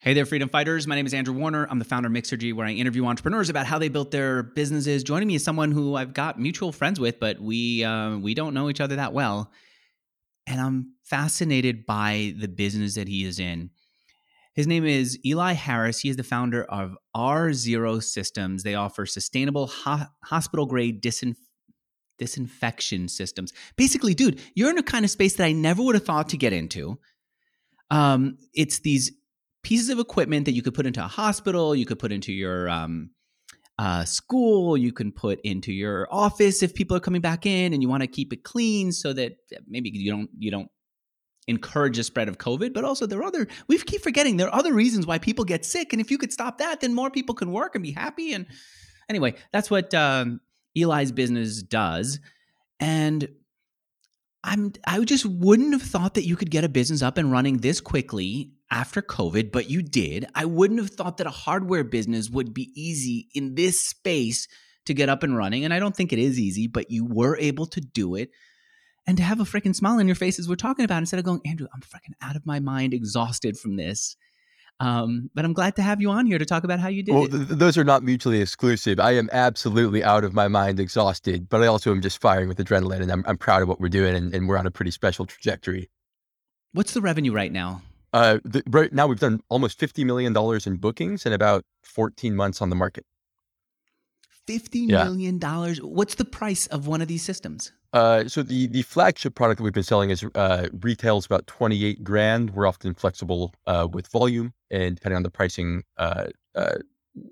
Hey there, freedom fighters. My name is Andrew Warner. I'm the founder of Mixergy, where I interview entrepreneurs about how they built their businesses. Joining me is someone who I've got mutual friends with, but we uh, we don't know each other that well. And I'm fascinated by the business that he is in. His name is Eli Harris. He is the founder of R Zero Systems. They offer sustainable ho- hospital grade disin- disinfection systems. Basically, dude, you're in a kind of space that I never would have thought to get into. Um, it's these pieces of equipment that you could put into a hospital, you could put into your um, uh, school, you can put into your office if people are coming back in, and you want to keep it clean so that maybe you don't you don't encourage the spread of COVID. But also there are other we keep forgetting there are other reasons why people get sick, and if you could stop that, then more people can work and be happy. And anyway, that's what um, Eli's business does, and I'm I just wouldn't have thought that you could get a business up and running this quickly after COVID, but you did. I wouldn't have thought that a hardware business would be easy in this space to get up and running. And I don't think it is easy, but you were able to do it. And to have a freaking smile on your face as we're talking about, instead of going, Andrew, I'm freaking out of my mind, exhausted from this. Um, but I'm glad to have you on here to talk about how you did well, it. th- those are not mutually exclusive. I am absolutely out of my mind, exhausted, but I also am just firing with adrenaline, and I'm, I'm proud of what we're doing, and, and we're on a pretty special trajectory. What's the revenue right now? Uh, the, right now, we've done almost fifty million dollars in bookings in about 14 months on the market. Fifty Yeah. million dollars. What's the price of one of these systems? Uh, so the the flagship product that we've been selling is uh, retails about 28 grand. We're often flexible uh, with volume and depending on the pricing. Uh, uh,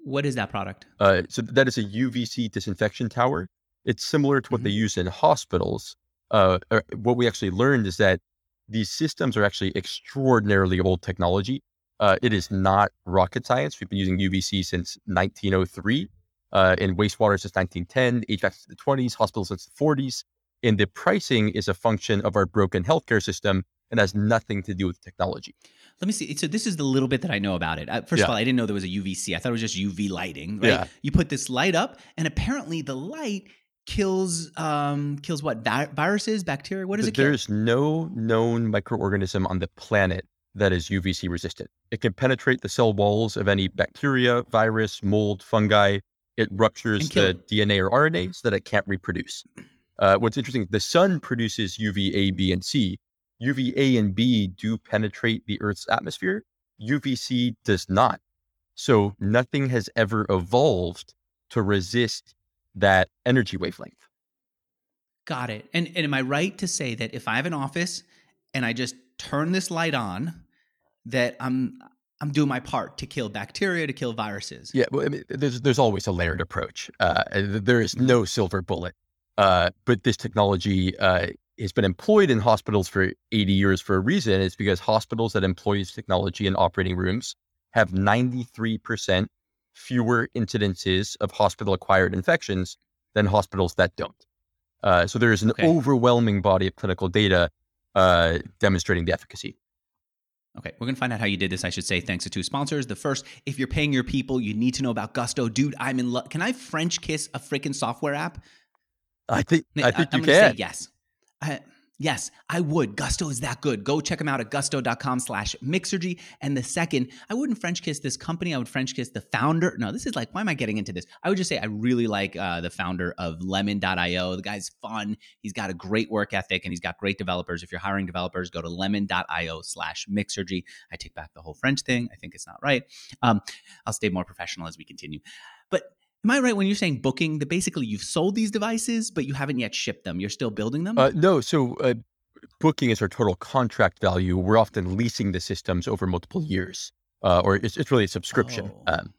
What is that product? uh, so that is a UVC disinfection tower. It's similar to what they use in hospitals. Uh, what we actually learned is that these systems are actually extraordinarily old technology. Uh, it is not rocket science. We've been using UVC since 1903, uh, in wastewater since 1910, HVAC since the 20s, hospitals since the 40s. And the pricing is a function of our broken healthcare system and has nothing to do with technology. Let me see. So this is the little bit that I know about it. Uh, First Yeah. of all, I didn't know there was a UVC. I thought it was just UV lighting. Right? Yeah. You put this light up, and apparently the light kills um kills what Vi- viruses, bacteria. What does it kill? There's no known microorganism on the planet that is UVC resistant. It can penetrate the cell walls of any bacteria, virus, mold, fungi. It ruptures the. DNA or RNA so that it can't reproduce. Uh, what's interesting, the sun produces UVA, B, and C. UVA and B do penetrate the Earth's atmosphere. UVC does not. So nothing has ever evolved to resist that energy wavelength. Got it. And and am I right to say that if I have an office and I just turn this light on, that I'm I'm doing my part to kill bacteria, to kill viruses. Yeah, well, I mean, there's there's always a layered approach. Uh, there is no silver bullet. Uh, but this technology uh, has been employed in hospitals for 80 years for a reason. It's because hospitals that employ this technology in operating rooms have 93% fewer incidences of hospital-acquired infections than hospitals that don't. Uh, so there is an Okay. overwhelming body of clinical data uh, demonstrating the efficacy. Okay, we're gonna find out how you did this. I should say thanks to two sponsors. The first, if you're paying your people, you need to know about Gusto, dude. I'm in love. Can I French kiss a freaking software app? I think I think I'm you can. say yes. I, yes, I would. Gusto is that good. Go check them out at gusto.com slash mixergy. And the second, I wouldn't French kiss this company. I would French kiss the founder. No, this is like, why am I getting into this? I would just say I really like uh, the founder of lemon.io. The guy's fun. He's got a great work ethic and he's got great developers. If you're hiring developers, go to lemon.io slash mixergy. I take back the whole French thing. I think it's not right. Um, I'll stay more professional as we continue. But Am I right when you're saying booking that basically you've sold these devices, but you haven't yet shipped them? You're still building them? Uh, no, so uh, booking is our total contract value. We're often leasing the systems over multiple years, uh, or it's, it's really a subscription. Oh. Um,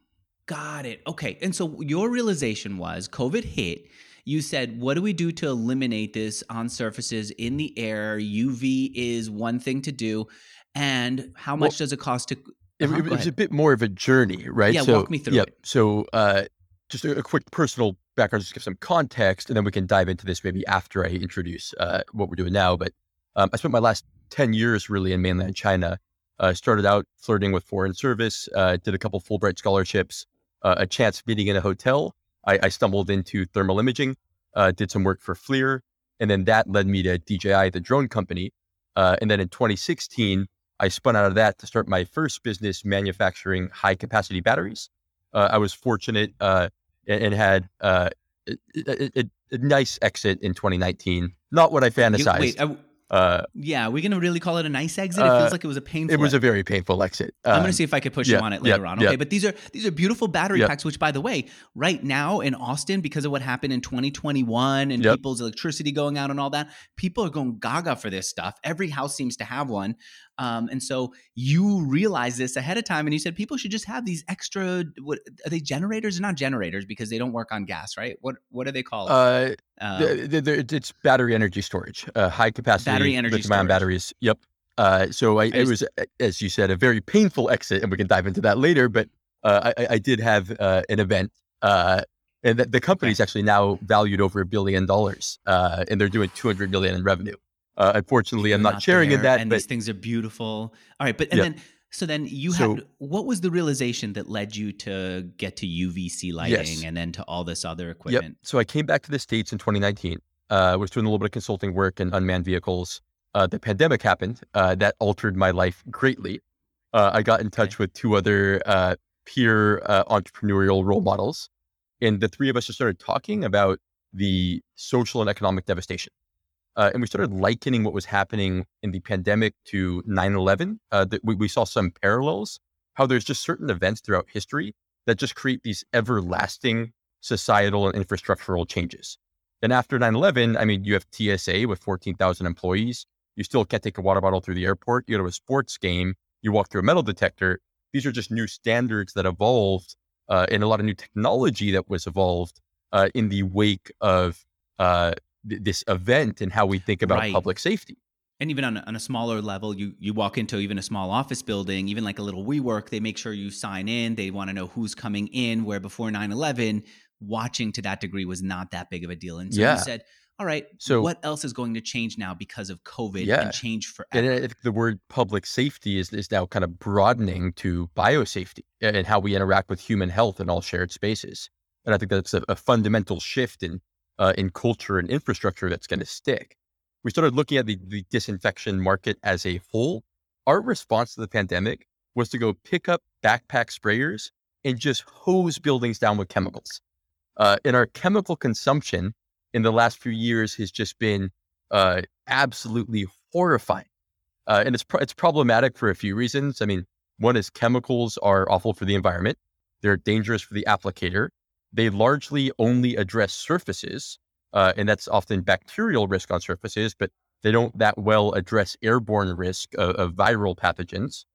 Got it. Okay. And so your realization was COVID hit. You said, what do we do to eliminate this on surfaces in the air? UV is one thing to do. And how much Well, does it cost to? it, Uh-huh, it was a bit more of a journey, right? Yeah, so, walk me through yeah, it. So, uh, just a, a quick personal background, just give some context, and then we can dive into this maybe after I introduce uh, what we're doing now. But um, I spent my last 10 years really in mainland China. Uh, started out flirting with foreign service, uh, did a couple Fulbright scholarships, uh, a chance meeting in a hotel. I, I stumbled into thermal imaging, uh, did some work for FLIR, and then that led me to DJI, the drone company. Uh, and then in 2016, I spun out of that to start my first business manufacturing high capacity batteries. Uh, I was fortunate uh, and, and, had uh, a, a, a, nice exit in 2019. Not what I fantasized. wait, I, uh, yeah, are we gonna really call it a nice exit? It feels uh, like it was a painful. It was a very painful exit. Um, I'm gonna um, see if I could push yeah, you on it later yeah, on. Okay, yeah. but these are these are beautiful battery packs. Which, by the way, right now in Austin, because of what happened in 2021 and yep. people's electricity going out and all that, people are going gaga for this stuff. Every house seems to have one. Um, and so you realize this ahead of time, and you said people should just have these extra. What are they generators? Or not generators because they don't work on gas, right? What what are they called? Uh, um, the, the, it's battery energy storage, uh, high capacity battery energy lithium-ion batteries. Yep. Uh, so I, I it was, as you said, a very painful exit, and we can dive into that later. But uh, I, I, did have uh, an event, uh, and the, the company is actually now valued over a billion dollars, uh, and they're doing 200 million in revenue. Uh, unfortunately, I'm not, not sharing there, in that. And but, these things are beautiful. All right, but and then so then you so, had what was the realization that led you to get to UVC lighting yes. and then to all this other equipment? Yep. So I came back to the states in 2019. Uh, was doing a little bit of consulting work in unmanned vehicles. Uh, the pandemic happened. Uh, that altered my life greatly. Uh, I got in touch okay. with two other uh, peer uh, entrepreneurial role models, and the three of us just started talking about the social and economic devastation uh, and we started likening what was happening in the pandemic to 9 11. Uh, we, we saw some parallels, how there's just certain events throughout history that just create these everlasting societal and infrastructural changes. And after 9 11, I mean, you have TSA with 14,000 employees. You still can't take a water bottle through the airport. You go to a sports game, you walk through a metal detector. These are just new standards that evolved uh, and a lot of new technology that was evolved uh, in the wake of uh, this event and how we think about right. public safety. And even on a, on a smaller level, you you walk into even a small office building, even like a little WeWork, they make sure you sign in. They want to know who's coming in. Where before 9-11, watching to that degree was not that big of a deal. And so yeah. you said, all right, so what else is going to change now because of COVID yeah. and change forever? And I think the word public safety is, is now kind of broadening to biosafety and how we interact with human health in all shared spaces. And I think that's a, a fundamental shift in uh, in culture and infrastructure that's going to stick. We started looking at the, the disinfection market as a whole. Our response to the pandemic was to go pick up backpack sprayers and just hose buildings down with chemicals. Uh, and our chemical consumption in the last few years has just been uh, absolutely horrifying. Uh, and it's, it's problematic for a few reasons. I mean, one is chemicals are awful for the environment. They're dangerous for the applicator they largely only address surfaces, uh, and that's often bacterial risk on surfaces, but they don't that well address airborne risk of, of viral pathogens.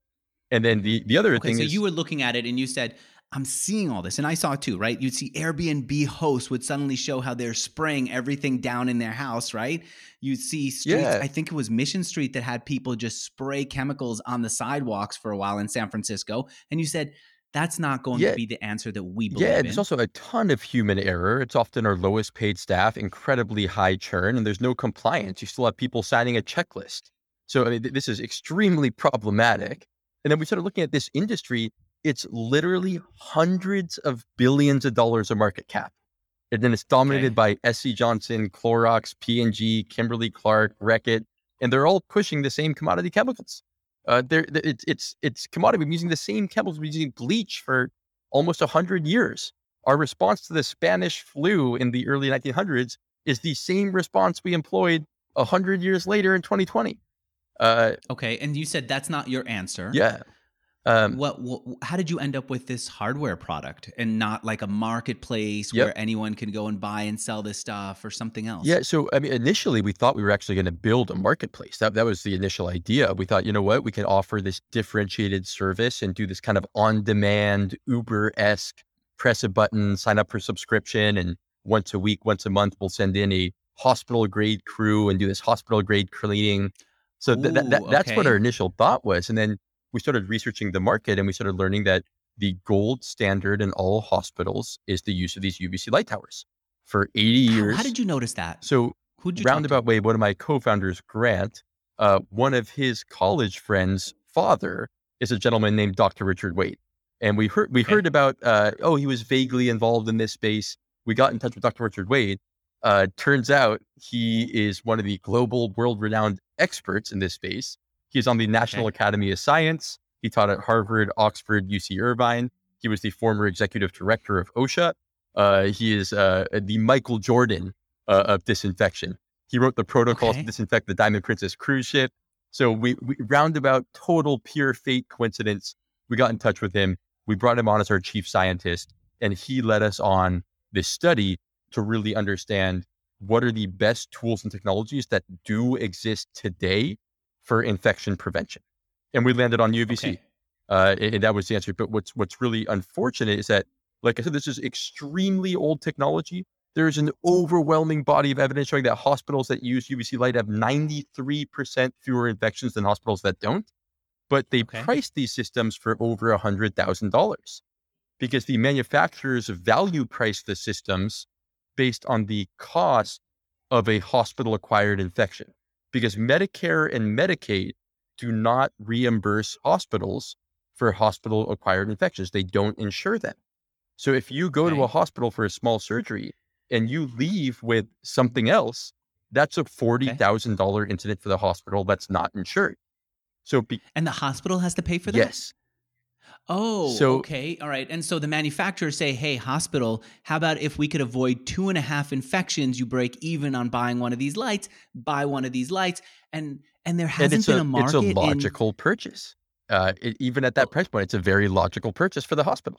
And then the the other okay, thing so is, you were looking at it and you said, I'm seeing all this, and I saw it too, right? You'd see Airbnb hosts would suddenly show how they're spraying everything down in their house, right? You'd see streets. Yeah. I think it was Mission Street that had people just spray chemicals on the sidewalks for a while in San Francisco, and you said that's not going yeah. to be the answer that we believe yeah, in. there's also a ton of human error. It's often our lowest paid staff, incredibly high churn, and there's no compliance. You still have people signing a checklist. So I mean, th- this is extremely problematic. And then we started looking at this industry. It's literally hundreds of billions of dollars of market cap. And then it's dominated okay. by SC Johnson, Clorox, P&G, Kimberly Clark, Reckitt, and they're all pushing the same commodity chemicals. Uh, there, it's it's it's commodity. We've been using the same chemicals. We've been using bleach for almost hundred years. Our response to the Spanish flu in the early 1900s is the same response we employed hundred years later in 2020. Uh, okay, and you said that's not your answer. Yeah. Um, what, what, How did you end up with this hardware product and not like a marketplace yep. where anyone can go and buy and sell this stuff or something else? Yeah. So I mean, initially we thought we were actually going to build a marketplace. That that was the initial idea. We thought, you know what, we can offer this differentiated service and do this kind of on-demand Uber esque. Press a button, sign up for subscription, and once a week, once a month, we'll send in a hospital grade crew and do this hospital grade cleaning. So th- Ooh, th- th- that's okay. what our initial thought was, and then we started researching the market and we started learning that the gold standard in all hospitals is the use of these UVC light towers. For 80 years. How, how did you notice that? So, roundabout way, one of my co-founders, Grant, uh, one of his college friends' father is a gentleman named Dr. Richard Wade, and we heard we okay. heard about uh, oh he was vaguely involved in this space. We got in touch with Dr. Richard Wade. Uh, turns out he is one of the global, world-renowned experts in this space He's on the National Okay. Academy of Science. He taught at Harvard, Oxford, UC Irvine. He was the former executive director of OSHA. Uh, he is uh, the Michael Jordan uh, of disinfection. He wrote the protocols Okay. to disinfect the Diamond Princess cruise ship. So we, we roundabout total pure fate coincidence. We got in touch with him. We brought him on as our chief scientist, and he led us on this study to really understand what are the best tools and technologies that do exist today for infection prevention. And we landed on UVC. Okay. Uh, and and that was the answer. But what's what's really unfortunate is that, like I said, this is extremely old technology. There is an overwhelming body of evidence showing that hospitals that use UVC light have 93% fewer infections than hospitals that don't. But they Okay. price these systems for over $100,000 because the manufacturers value price the systems based on the cost of a hospital acquired infection. Because Medicare and Medicaid do not reimburse hospitals for hospital acquired infections. They don't insure them. So if you go to a hospital for a small surgery and you leave with something else, that's a $40,000 incident for the hospital that's not insured. So be- And the hospital has to pay for that? yes, Oh, So- okay. All right. And so the manufacturers say, hey, hospital, how about if we could avoid two and a half infections, you break even on buying one of these lights, buy one of these lights. And and there hasn't it's been a, a, market. it's a in- logical purchase. Uh, it, even at that price point, it's a very logical purchase for the hospital.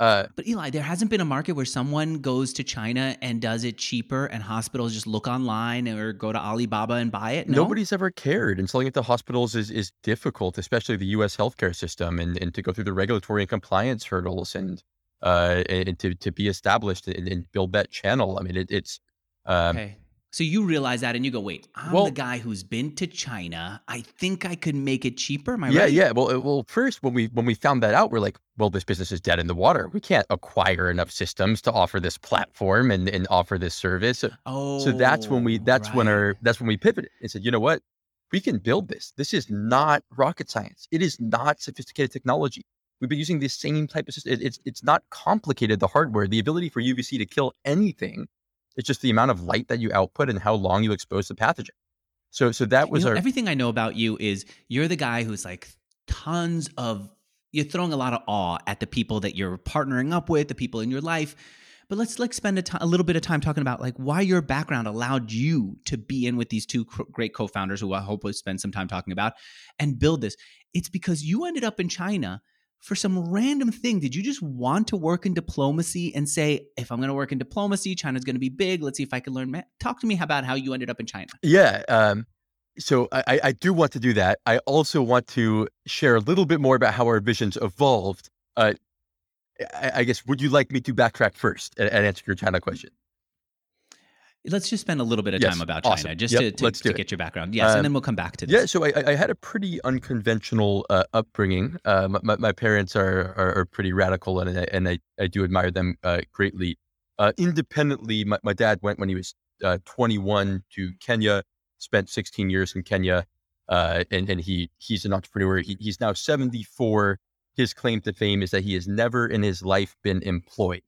Uh, but Eli, there hasn't been a market where someone goes to China and does it cheaper and hospitals just look online or go to Alibaba and buy it. No? Nobody's ever cared, and selling it to hospitals is is difficult, especially the U.S. healthcare system, and, and to go through the regulatory and compliance hurdles, and uh, and to to be established and, and build that channel. I mean, it, it's um, Okay. So you realize that and you go, wait, I'm Well- the guy who's been to China. I think I could make it cheaper. Am I yeah, right? yeah. Well, uh, well, first when we when we found that out, we're like, well, this business is dead in the water. We can't acquire enough systems to offer this platform and and offer this service. So, Oh. so that's when we that's when our that's when we pivoted and said, you know what, we can build this. This is not rocket science. It is not sophisticated technology. We've been using the same type of system. It- It's it's not complicated. The hardware, the ability for UVC to kill anything. It's just the amount of light that you output and how long you expose the pathogen. So so that was you know, our everything I know about you is you're the guy who's like tons of you're throwing a lot of awe at the people that you're partnering up with, the people in your life. But let's like spend a, little bit of time talking about like why your background allowed you to be in with these two cr- great co-founders who I hope we'll spend some time talking about and build this. It's because you ended up in China for some random thing. Did you just want to work in diplomacy and say, if I'm going to work in diplomacy, China's going to be big. Let's see if I can learn. ma-" Talk to me about how you ended up in China. Yeah. Um, so I, I- I do want to do that. I also want to share a little bit more about how our visions evolved. Uh, I, I guess, would you like me to backtrack first and, and answer your China question? Let's just spend a little bit of Yes, time about China, awesome. just Yep, to, to, to get your background. Yes, Um, and then we'll come back to this. Yeah, so I, I- had a pretty unconventional uh, upbringing. Uh, my- my, parents are, are are pretty radical, and I, and I, I do admire them uh, greatly. Uh, independently, my, my dad went when he was uh, 21 to Kenya, spent 16 years in Kenya, uh, and and he he's an entrepreneur. He, he's now 74. His claim to fame is that he has never in his life been employed.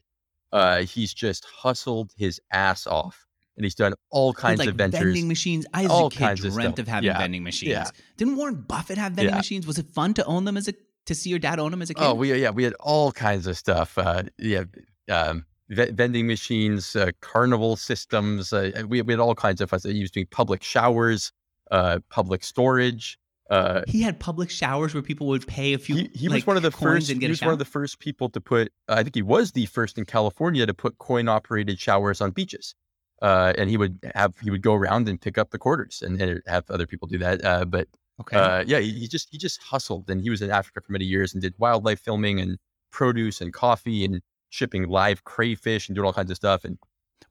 Uh, he's just hustled his ass off, and he's done all kinds like of ventures. vending machines. I, as all a kid, kinds of dreamt stuff. of having Yeah, vending machines. yeah. Didn't Warren Buffett have vending Yeah. machines? Was it fun to own them as a to see your dad own them as a kid? Oh, we yeah, we had all kinds of stuff. Uh, yeah, um, v- vending machines, uh, carnival systems. Uh, we, we had all kinds of fun. He was doing public showers, uh, public storage. Uh, he had public showers where people would pay a few. he he was one of the first. He was one of the first people to put. I think he was the first in California to put coin operated showers on beaches. Uh, and he would have he would go around and pick up the quarters and, and have other people do that. Uh, but Okay. uh, yeah, he, he just he just hustled, and he was in Africa for many years and did wildlife filming and produce and coffee and shipping live crayfish and doing all kinds of stuff. And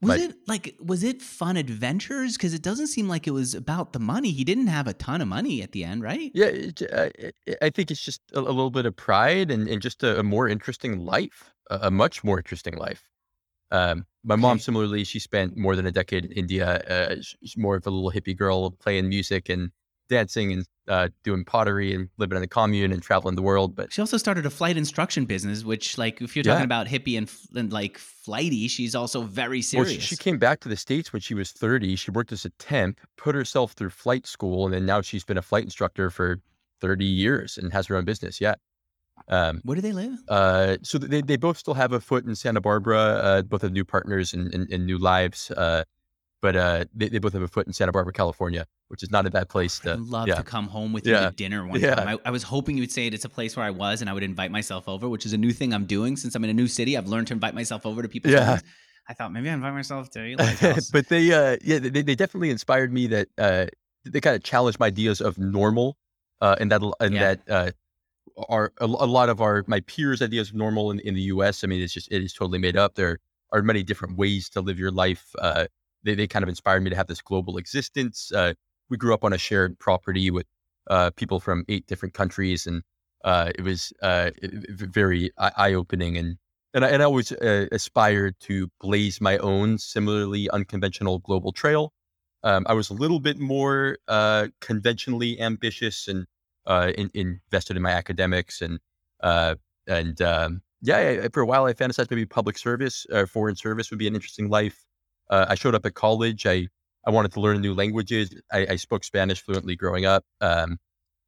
was but- it like was it fun adventures? Because it doesn't seem like it was about the money. He didn't have a ton of money at the end, right? yeah, it, uh, it- I think it's just a, a little bit of pride and, and just a, a more interesting life, a, a much more interesting life. Um, my mom, similarly, she spent more than a decade in India. Uh, she's more of a little hippie girl, playing music and dancing and uh, doing pottery and living in a commune and traveling the world. But She also started a flight instruction business, which, like, if you're Yeah. talking about hippie and, and like flighty, she's also very Well, serious. she, she came back to the States when she was 30. She worked as a temp, put herself through flight school, and then now she's been a flight instructor for 30 years and has her own business. Yeah. Um, Where do they live? Uh, so they, they both still have a foot in Santa Barbara. Uh, both have new partners and, and, and new lives. Uh, but uh, they, they both have a foot in Santa Barbara, California, which is not a bad place to. I'd love yeah. to come home with you yeah. to dinner one yeah. time. I, I, was hoping you would say it's a place where I was, and I would invite myself over, which is a new thing I'm doing since I'm in a new city. I've learned to invite myself over to people's Yeah. I thought maybe I invite myself to but they, uh, yeah, they, they definitely inspired me that uh, they kind of challenged my ideas of normal, uh, and that and yeah. that are a, a, lot of our my peers' ideas of normal in, in the U.S. I mean, it's just it is totally made up. There are many different ways to live your life. Uh, they, they kind of inspired me to have this global existence. Uh, we grew up on a shared property with uh, people from eight different countries, and uh, it was uh, very eye opening. And and I, and I always uh, aspired to blaze my own similarly unconventional global trail. Um, I was a little bit more uh, conventionally ambitious and in, invested in my academics and uh, and um, yeah, I, for a while I fantasized maybe public service or foreign service would be an interesting life. Uh, I showed up at college. I I wanted to learn new languages. I, I spoke Spanish fluently growing up, um,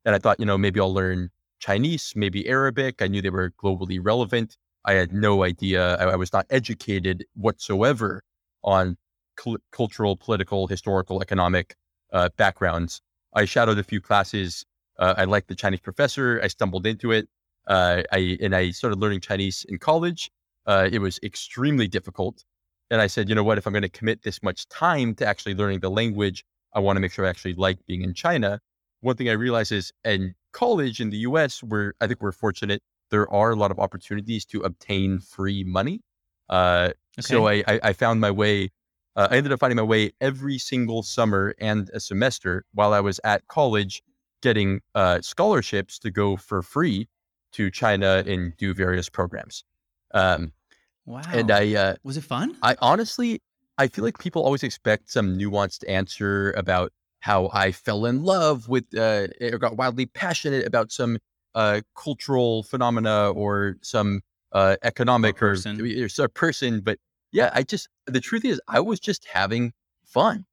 and I thought, you know, maybe I'll learn Chinese, maybe Arabic. I knew they were globally relevant. I had no idea. I, I was not educated whatsoever on cl- cultural, political, historical, economic uh, backgrounds. I shadowed a few classes. Uh, I liked the Chinese professor. I stumbled into it. Uh, I and I started learning Chinese in college. Uh, it was extremely difficult. And I said, you know what, if I'm going to commit this much time to actually learning the language, I want to make sure I actually like being in China. One thing I realized is in college in the US, where I think we're fortunate, there are a lot of opportunities to obtain free money. Uh, okay. So I, I, I, found my way. Uh, I ended up finding my way every single summer and a semester while I was at college, getting uh, scholarships to go for free to China and do various programs. Um, Wow. And I uh, was it fun? I honestly, I feel like people always expect some nuanced answer about how I fell in love with uh, or got wildly passionate about some uh, cultural phenomena or some uh, economic or, person. or, or a person. But yeah, I just the truth is, I was just having fun.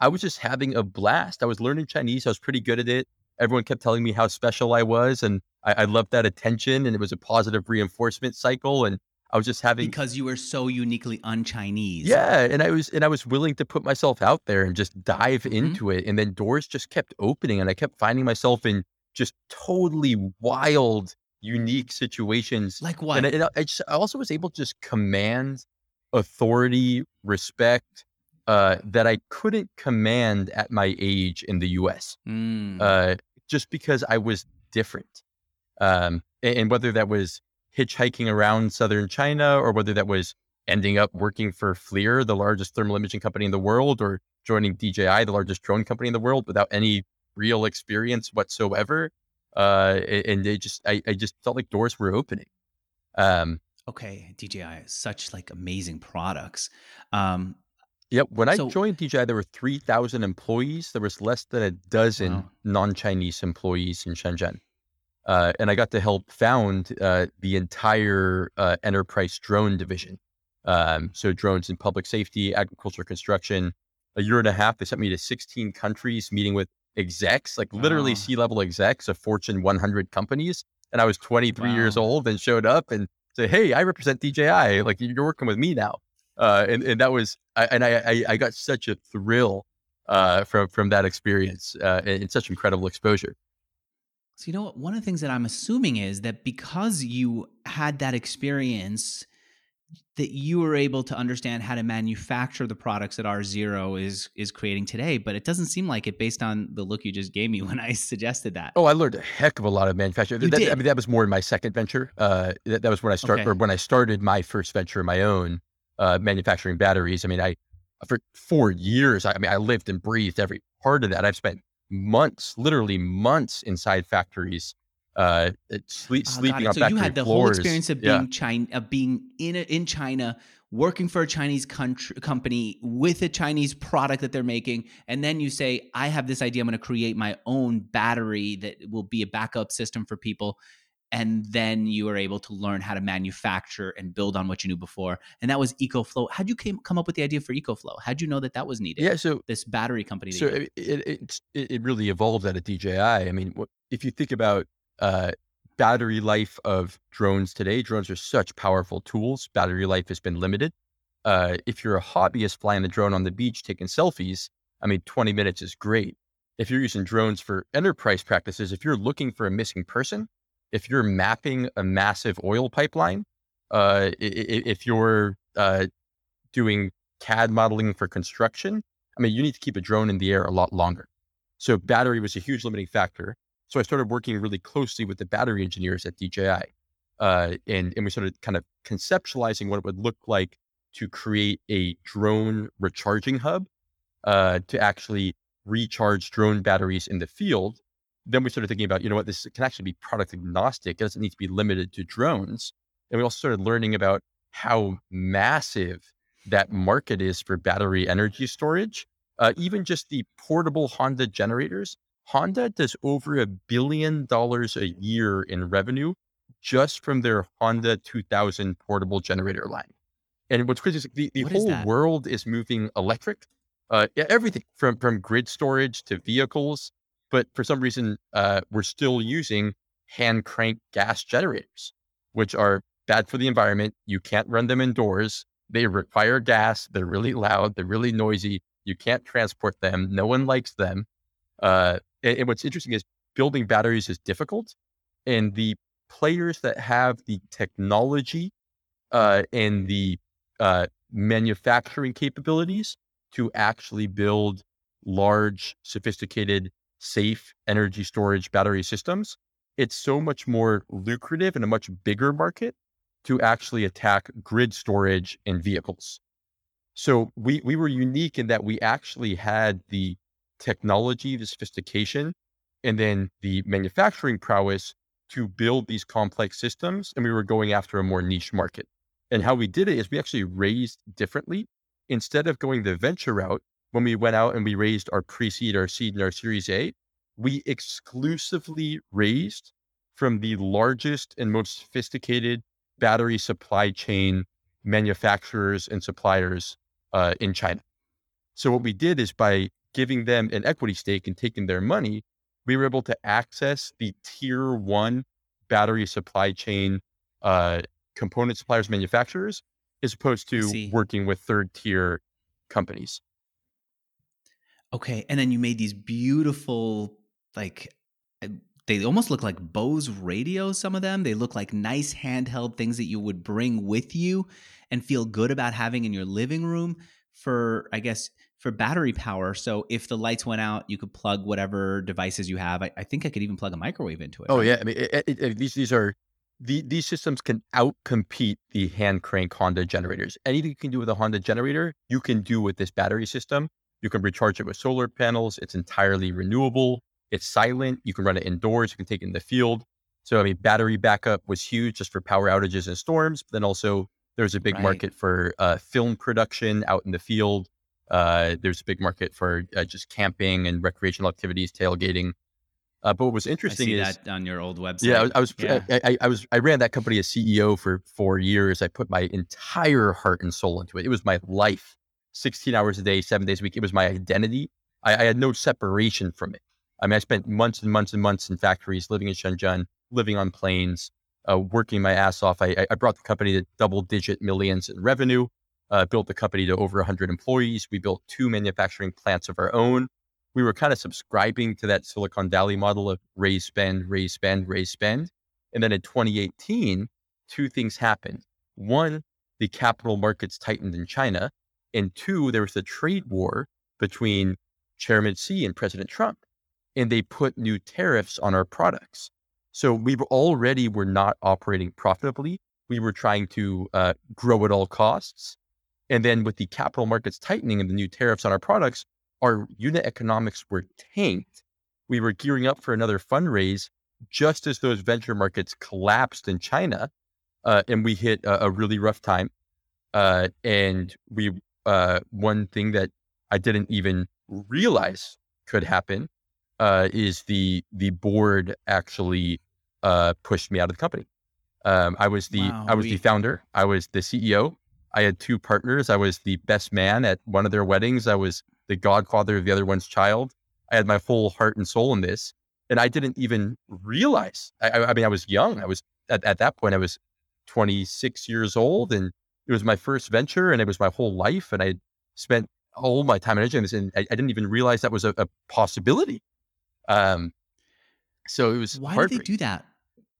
I was just having a blast. I was learning Chinese. I was pretty good at it. Everyone kept telling me how special I was, and I, I loved that attention. And it was a positive reinforcement cycle. And I was just having because you were so uniquely un-Chinese. Yeah, and I was and I was willing to put myself out there and just dive mm-hmm. into it, and then doors just kept opening, and I kept finding myself in just totally wild, unique situations. Like what? And I, and I, just, I also was able to just command authority, respect uh, that I couldn't command at my age in the U.S. Mm. Uh, just because I was different, um, and, and whether that was hitchhiking around southern China or whether that was ending up working for FLIR, the largest thermal imaging company in the world, or joining DJI, the largest drone company in the world, without any real experience whatsoever. Uh, and they just, I, I just felt like doors were opening. Um, okay, DJI such like amazing products. Um, Yep. When so, I joined DJI, there were 3,000 employees. There was less than a dozen wow. non Chinese employees in Shenzhen. Uh, and I got to help found uh, the entire uh, enterprise drone division. Um, so drones in public safety, agriculture, construction. A year and a half, they sent me to 16 countries, meeting with execs, like literally C-level execs of Fortune 100 companies. And I was 23 wow. years old and showed up and said, "Hey, I represent DJI. Like you're working with me now." Uh, and and that was, I, and I, I, I got such a thrill uh, from from that experience uh, and such incredible exposure. So, you know what? One of the things that I'm assuming is that because you had that experience, that you were able to understand how to manufacture the products that R Zero is is creating today. But it doesn't seem like it based on the look you just gave me when I suggested that. Oh, I learned a heck of a lot of manufacturing. You that, did. I mean, that was more in my second venture. Uh, that, that was when I started, okay. or when I started my first venture, my own uh, manufacturing batteries. I mean, I for four years, I, I mean, I lived and breathed every part of that. I've spent months, literally months inside factories, uh, sleep, oh, sleeping on so factory So you had the floors. whole experience of being yeah. China, of being in a, in China, working for a Chinese country, company with a Chinese product that they're making, and then you say, "I have this idea. I'm going to create my own battery that will be a backup system for people." And then you were able to learn how to manufacture and build on what you knew before and that was ecoflow. How'd you came, come up with the idea for ecoflow? How'd you know that that was needed? Yeah so this battery company so it, it, it, really evolved out of dji i. Mean if you think about uh, battery life of drones today drones are such powerful tools. Battery life has been limited. Uh, if you're a hobbyist flying the drone on the beach taking selfies i mean 20 minutes is great. If you're using drones for enterprise practices if you're looking for a missing person if you're mapping a massive oil pipeline, uh, if you're uh, doing CAD modeling for construction, I mean, you need to keep a drone in the air a lot longer. So battery was a huge limiting factor. So I started working really closely with the battery engineers at DJI, uh, and and we started kind of conceptualizing what it would look like to create a drone recharging hub uh, to actually recharge drone batteries in the field then we started thinking about, you know what, this can actually be product agnostic. It doesn't need to be limited to drones. And we also started learning about how massive that market is for battery energy storage. Uh, even just the portable Honda generators, Honda does over a billion dollars a year in revenue just from their Honda 2000 portable generator line. And what's crazy is the, the whole is world is moving electric. Uh, everything from from grid storage to vehicles but for some reason, uh, we're still using hand crank gas generators, which are bad for the environment. You can't run them indoors. They require gas. They're really loud. They're really noisy. You can't transport them. No one likes them. Uh, and, and what's interesting is building batteries is difficult. And the players that have the technology uh, and the uh, manufacturing capabilities to actually build large, sophisticated safe energy storage battery systems, it's so much more lucrative and a much bigger market to actually attack grid storage in vehicles. So we we were unique in that we actually had the technology, the sophistication, and then the manufacturing prowess to build these complex systems. And we were going after a more niche market. And how we did it is we actually raised differently. Instead of going the venture route, when we went out and we raised our pre-seed, our seed, and our Series A, we exclusively raised from the largest and most sophisticated battery supply chain manufacturers and suppliers uh, in China. So what we did is by giving them an equity stake and taking their money, we were able to access the tier one battery supply chain uh, component suppliers, manufacturers, as opposed to working with third tier companies. Okay. And then you made these beautiful, like, eh, they almost look like Bose radios, some of them. They look like nice handheld things that you would bring with you and feel good about having in your living room for, I guess, for battery power. So if the lights went out, you could plug whatever devices you have. I, I think I could even plug a microwave into it. Oh, right? yeah. I mean, it, it, it, these, these are the, these systems can outcompete the hand crank Honda generators. Anything you can do with a Honda generator, you can do with this battery system. You can recharge it with solar panels. It's entirely renewable. It's silent. You can run it indoors. You can take it in the field. So, I mean, battery backup was huge just for power outages and storms. But then also, there's a big right. market for uh, film production out in the field. Uh, there's a big market for uh, just camping and recreational activities, tailgating. Uh, but what was interesting is that on your old website. Yeah, I, was. Yeah. I, I, I, was. I ran that company as CEO for four years. I put my entire heart and soul into it. It was my life. 16 hours a day, seven days a week. It was my identity. I, I, had no separation from it. I mean, I spent months and months and months in factories, living in Shenzhen, living on planes, uh, working my ass off. I, I, brought the company to double digit millions in revenue, uh, built the company to over 100 employees. We built two manufacturing plants of our own. We were kind of subscribing to that Silicon Valley model of raise spend, raise spend, raise spend. And then in 2018, two things happened. One, the capital markets tightened in China. And two, there was a trade war between Chairman Xi and President Trump, and they put new tariffs on our products. So we already were not operating profitably. We were trying to uh, grow at all costs. And then with the capital markets tightening and the new tariffs on our products, our unit economics were tanked. We were gearing up for another fundraise just as those venture markets collapsed in China. Uh, and we hit a, a really rough time. Uh, and we uh, one thing that I didn't even realize could happen uh, is the the board actually uh, pushed me out of the company. Um, I was the Wow, I was we- the founder. I was the CEO. I had two partners. I was the best man at one of their weddings. I was the godfather of the other one's child. I had my whole heart and soul in this, and I didn't even realize. I, I I mean, I was young. I was at, at that point. I was 26 years old, and it was my first venture, and it was my whole life, and I spent all my time and energy on this, and I, I didn't even realize that was a, a possibility. Um, so it was Why did they do that?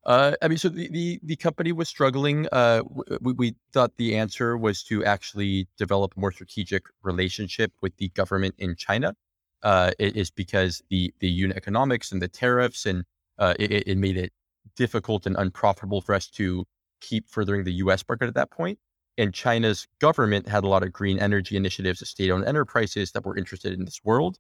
Uh, I mean, so the, the, the company was struggling. Uh, we, we thought the answer was to actually develop a more strategic relationship with the government in China. Uh, it is because the the unit economics and the tariffs and uh, it- it made it difficult and unprofitable for us to keep furthering the U.S. market at that point. And China's government had a lot of green energy initiatives, state-owned enterprises that were interested in this world.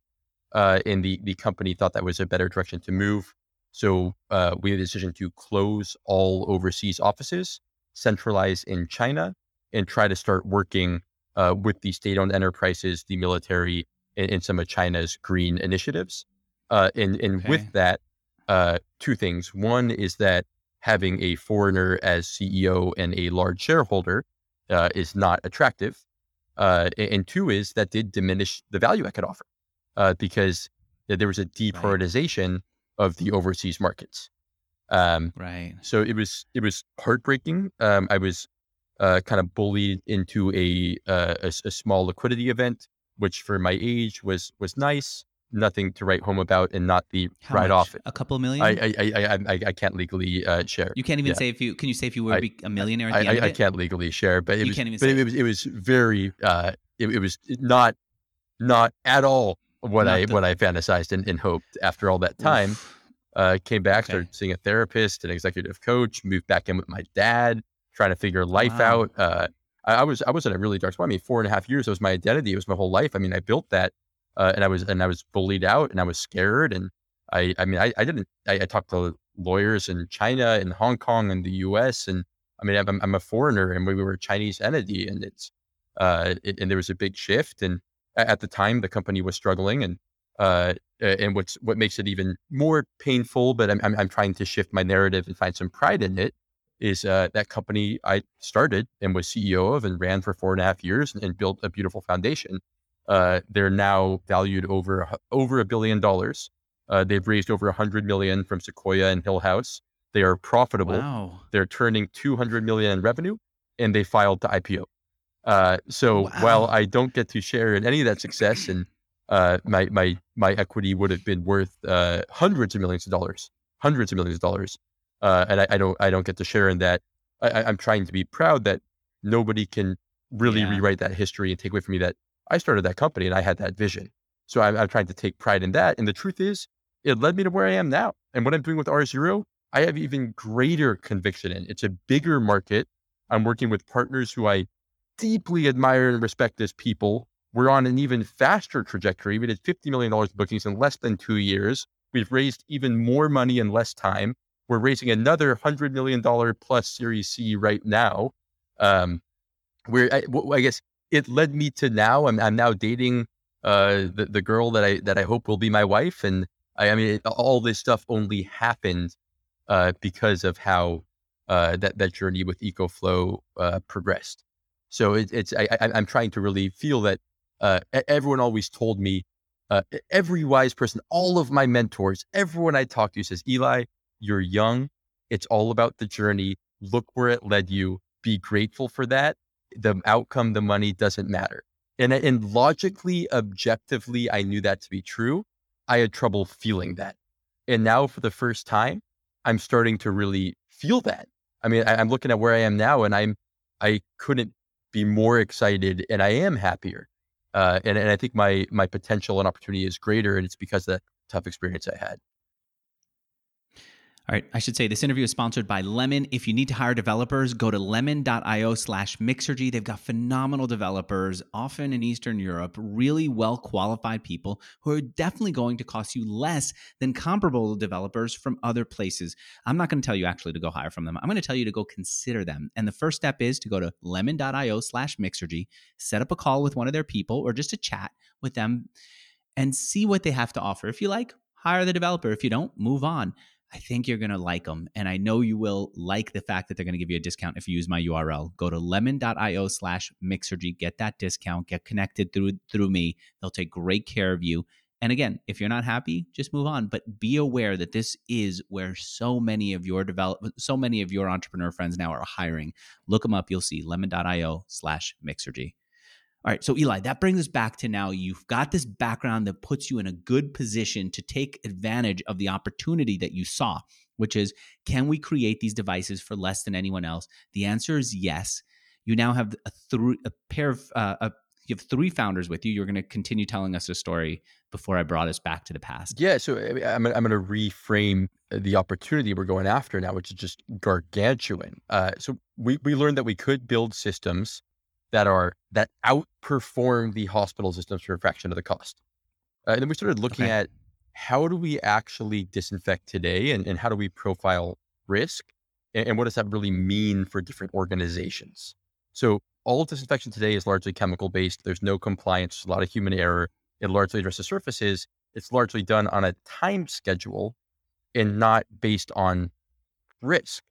Uh, and the the company thought that was a better direction to move. So uh, we made a decision to close all overseas offices, centralize in China, and try to start working uh, with the state-owned enterprises, the military, and, and some of China's green initiatives. Uh, and and Okay. with that, uh, two things. One is that having a foreigner as CEO and a large shareholder uh, is not attractive. Uh, and two is that did diminish the value I could offer uh, because there was a deprioritization of the overseas markets. Um, Right. so it was it was heartbreaking. Um, I was uh, kind of bullied into a, uh, a a small liquidity event, which for my age was was nice. Nothing to write home about, and not the How write much? off. A couple million? I I, I I I I can't legally uh, share. you can't even yeah. say if you can you say if you were I- be a millionaire at I, end I, I can't legally share, but it You was, can't even but it, it. was, it was very, uh, it, it was not, not at all what Not I, the- what I fantasized and, and hoped after all that time. Uh, came back, Okay. started seeing a therapist, an executive coach, moved back in with my dad, trying to figure life Wow. out. Uh, I, I was, I was in a really dark spot. I mean, four and a half years, it was my identity. It was my whole life. I mean, I built that, uh, and I was, and I was bullied out and I was scared. And I, I mean, I, I didn't, I, I talked to lawyers in China and Hong Kong and the US and I mean, I'm, I'm a foreigner and we were a Chinese entity and it's, uh, it, and there was a big shift. And at the time, the company was struggling and, uh, and what's, what makes it even more painful, but I'm, I'm, I'm trying to shift my narrative and find some pride in it is, uh, that company I started and was CEO of and ran for four and a half years and, and built a beautiful foundation. Uh, they're now valued over, a over a billion dollars. Uh, they've raised over a hundred million from Sequoia and Hillhouse. They are profitable Wow. they're turning 200 million in revenue and they filed to IPO. Uh, so while I don't get to share in any of that success and uh, my, my, my equity would have been worth uh, hundreds of millions of dollars, hundreds of millions of dollars. Uh, and I, I don't, I don't get to share in that. I, I- I'm trying to be proud that nobody can really Yeah. rewrite that history and take away from me that I started that company and I had that vision. So I'm, I'm trying to take pride in that. And the truth is, it led me to where I am now. And what I'm doing with R0, I have even greater conviction in. It's a bigger market. I'm working with partners who I deeply admire and respect as people. We're on an even faster trajectory. We did $50 million bookings in less than two years. We've raised even more money in less time. We're raising another $100 million plus Series C right now. Um, where I guess it led me to now. I'm, I'm now dating uh, the, the girl that I, that I hope will be my wife. And I, I mean, it, all this stuff only happened uh, because of how uh, that that journey with EcoFlow uh, progressed. So it, it's I, I'm trying to really feel that uh, everyone always told me, uh, every wise person, all of my mentors, everyone I talk to says, Eli, you're young. It's all about the journey. Look where it led you. Be grateful for that. The outcome, the money doesn't matter. And, and logically, objectively, I knew that to be true. I had trouble feeling that. And now for the first time, I'm starting to really feel that. I mean, I, I'm looking at where I am now and I'm, I couldn't be more excited and I am happier. Uh, and, and I think my, my potential and opportunity is greater. And it's because of that tough experience I had. All right. I should say this interview is sponsored by Lemon. If you need to hire developers, go to lemon.io slash Mixergy. They've got phenomenal developers, often in Eastern Europe, really well qualified people who are definitely going to cost you less than comparable developers from other places. I'm not going to tell you actually to go hire from them. I'm going to tell you to go consider them. And the first step is to go to lemon.io slash Mixergy, set up a call with one of their people or just a chat with them and see what they have to offer. If you like, hire the developer. If you don't, move on. I think you're going to like them. And I know you will like the fact that they're going to give you a discount if you use my URL. Go to lemon.io slash mixergy, get that discount, get connected through through me. They'll take great care of you. And again, if you're not happy, just move on. But be aware that this is where so many of your develop so many of your entrepreneur friends now are hiring. Look them up. You'll see lemon.io slash mixergy. All right. So, Eli, that brings us back to now you've got this background that puts you in a good position to take advantage of the opportunity that you saw, which is can we create these devices for less than anyone else? The answer is yes. You now have a, th- a pair of, uh, a, you have three founders with you. You're going to continue telling us a story before I brought us back to the past. Yeah. So, I'm, I'm going to reframe the opportunity we're going after now, which is just gargantuan. Uh, so, we, we learned that we could build systems that are that outperform the hospital systems for a fraction of the cost. Uh, and then we started looking okay. at how do we actually disinfect today and, and how do we profile risk and, and, what does that really mean for different organizations? So all of disinfection today is largely chemical based. There's no compliance, a lot of human error. It largely addresses surfaces. It's largely done on a time schedule and not based on risk.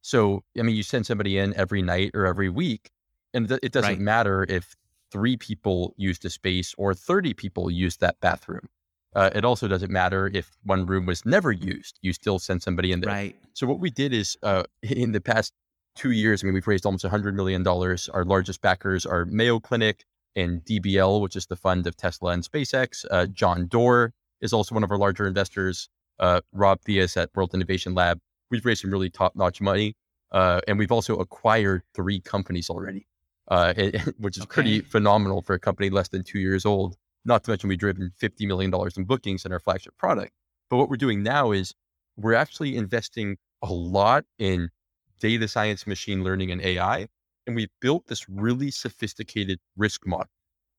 So, I mean, you send somebody in every night or every week, and th- it doesn't right. matter if three people used a space or 30 people used that bathroom. Uh, it also doesn't matter if one room was never used, you still send somebody in there. Right. So, what we did is uh, in the past two years, I mean, we've raised almost $100 million. Our largest backers are Mayo Clinic and DBL, which is the fund of Tesla and SpaceX. Uh, John Doerr is also one of our larger investors. Uh, Rob Theis at World Innovation Lab. We've raised some really top notch money. Uh, and we've also acquired three companies already uh, it, which is okay. pretty phenomenal for a company less than two years old. Not to mention, we've driven $50 million in bookings in our flagship product. But what we're doing now is we're actually investing a lot in data science, machine learning, and AI. And we've built this really sophisticated risk model.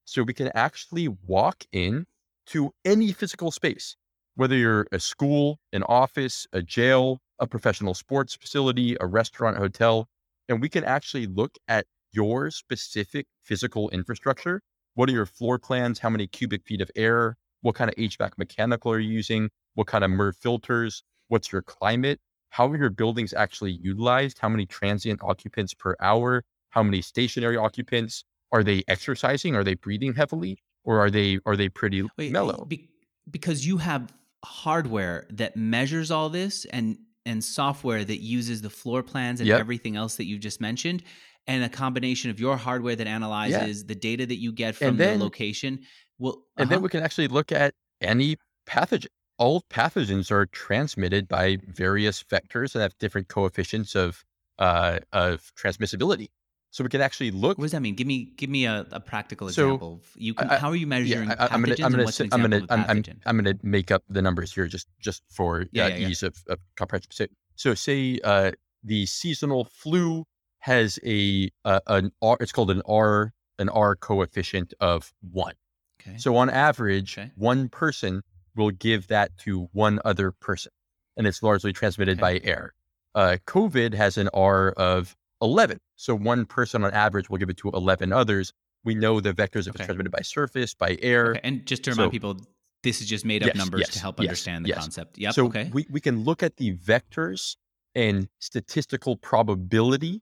So we can actually walk in to any physical space, whether you're a school, an office, a jail, a professional sports facility, a restaurant, hotel, and we can actually look at your specific physical infrastructure. What are your floor plans? How many cubic feet of air? What kind of HVAC mechanical are you using? What kind of MERV filters? What's your climate? How are your buildings actually utilized? How many transient occupants per hour? How many stationary occupants? Are they exercising? Are they breathing heavily? Or are they are they pretty Wait, mellow? Be, because you have hardware that measures all this and and software that uses the floor plans and yep. everything else that you just mentioned and a combination of your hardware that analyzes yeah. the data that you get from then, the location. Well, uh-huh. and then uh-huh. we can actually look at any pathogen. All pathogens are transmitted by various vectors that have different coefficients of uh, of transmissibility. So we can actually look. What does that mean? Give me give me a, a practical example. So you can, I, how are you measuring yeah, I, I'm pathogens? Gonna, I'm gonna, I'm gonna, I'm, I'm, I'm, gonna make up the numbers here just just for yeah, uh, ease of, of comprehension. So, so say uh, the seasonal flu has a uh, an R. It's called an R an R coefficient of one. Okay. So on average, okay. one person will give that to one other person, and it's largely transmitted okay. by air. Uh, COVID has an R of 11. So one person on average will give it to 11 others. We know the vectors if it's transmitted by surface, by air. And just to remind so, people, this is just made up yes, numbers yes, to help yes, understand the concept. Yep. So okay. we, we can look at the vectors and statistical probability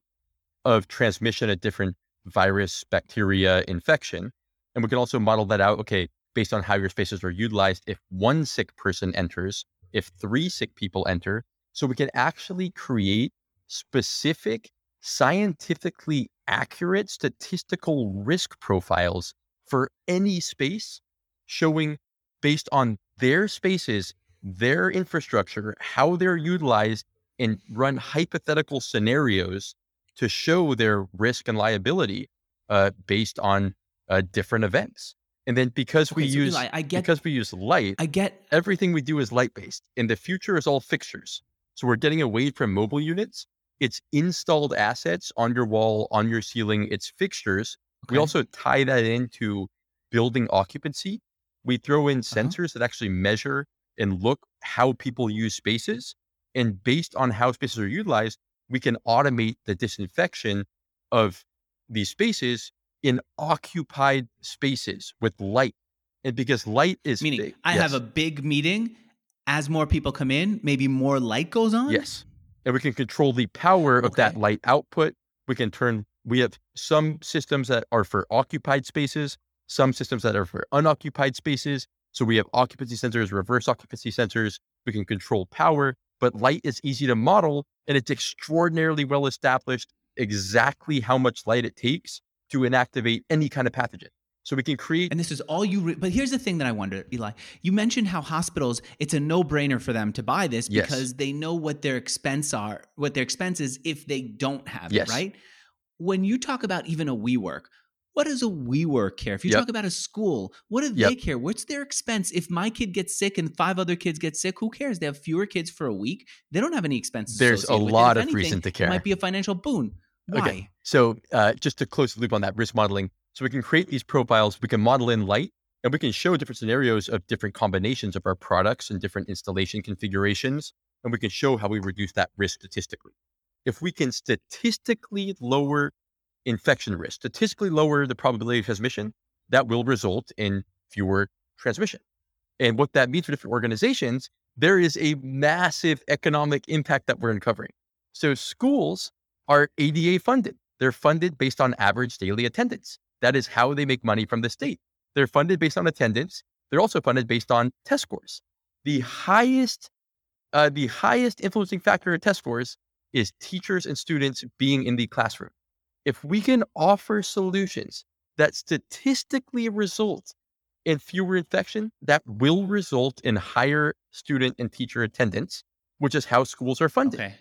of transmission of different virus, bacteria, infection. And we can also model that out, okay, based on how your spaces are utilized, if one sick person enters, if three sick people enter. So we can actually create specific, scientifically accurate statistical risk profiles for any space, showing based on their spaces, their infrastructure, how they're utilized, and run hypothetical scenarios to show their risk and liability uh, based on uh, different events. And then because okay, we so use Eli, I get, because we use light, I get everything we do is light based. And the future is all fixtures. So we're getting away from mobile units. It's installed assets on your wall, on your ceiling. It's fixtures. Okay. We also tie that into building occupancy. We throw in uh-huh. sensors that actually measure and look how people use spaces. And based on how spaces are utilized, we can automate the disinfection of these spaces in occupied spaces with light. And because light is meaning big, I yes. have a big meeting as more people come in, maybe more light goes on? Yes. And we can control the power of that light output. We can turn, we have some systems that are for occupied spaces, some systems that are for unoccupied spaces. So we have occupancy sensors, reverse occupancy sensors. We can control power, but light is easy to model and it's extraordinarily well established exactly how much light it takes to inactivate any kind of pathogen. So we can create And this is all you, re- but here's the thing that I wonder, Eli. You mentioned how hospitals, it's a no brainer for them to buy this Yes. because they know what their expense are, what their expense is if they don't have Yes. it, right? When you talk about even a WeWork, what does a WeWork care? If you Yep. talk about a school, what do Yep. they care? What's their expense? If my kid gets sick and five other kids get sick, who cares? They have fewer kids for a week. They don't have any expenses. There's a lot of anything, reason to It care. might be a financial boon. Why? Okay. So uh, just to close the loop on that risk modeling, so we can create these profiles, we can model in light, and we can show different scenarios of different combinations of our products and different installation configurations, and we can show how we reduce that risk statistically. If we can statistically lower infection risk, statistically lower the probability of transmission, that will result in fewer transmission. And what that means for different organizations, there is a massive economic impact that we're uncovering. So schools are ADA funded. They're funded based on average daily attendance. That is how they make money from the state. They're funded based on attendance. They're also funded based on test scores. The highest, uh, the highest influencing factor in test scores is teachers and students being in the classroom. If we can offer solutions that statistically result in fewer infection, that will result in higher student and teacher attendance, which is how schools are funded. Okay.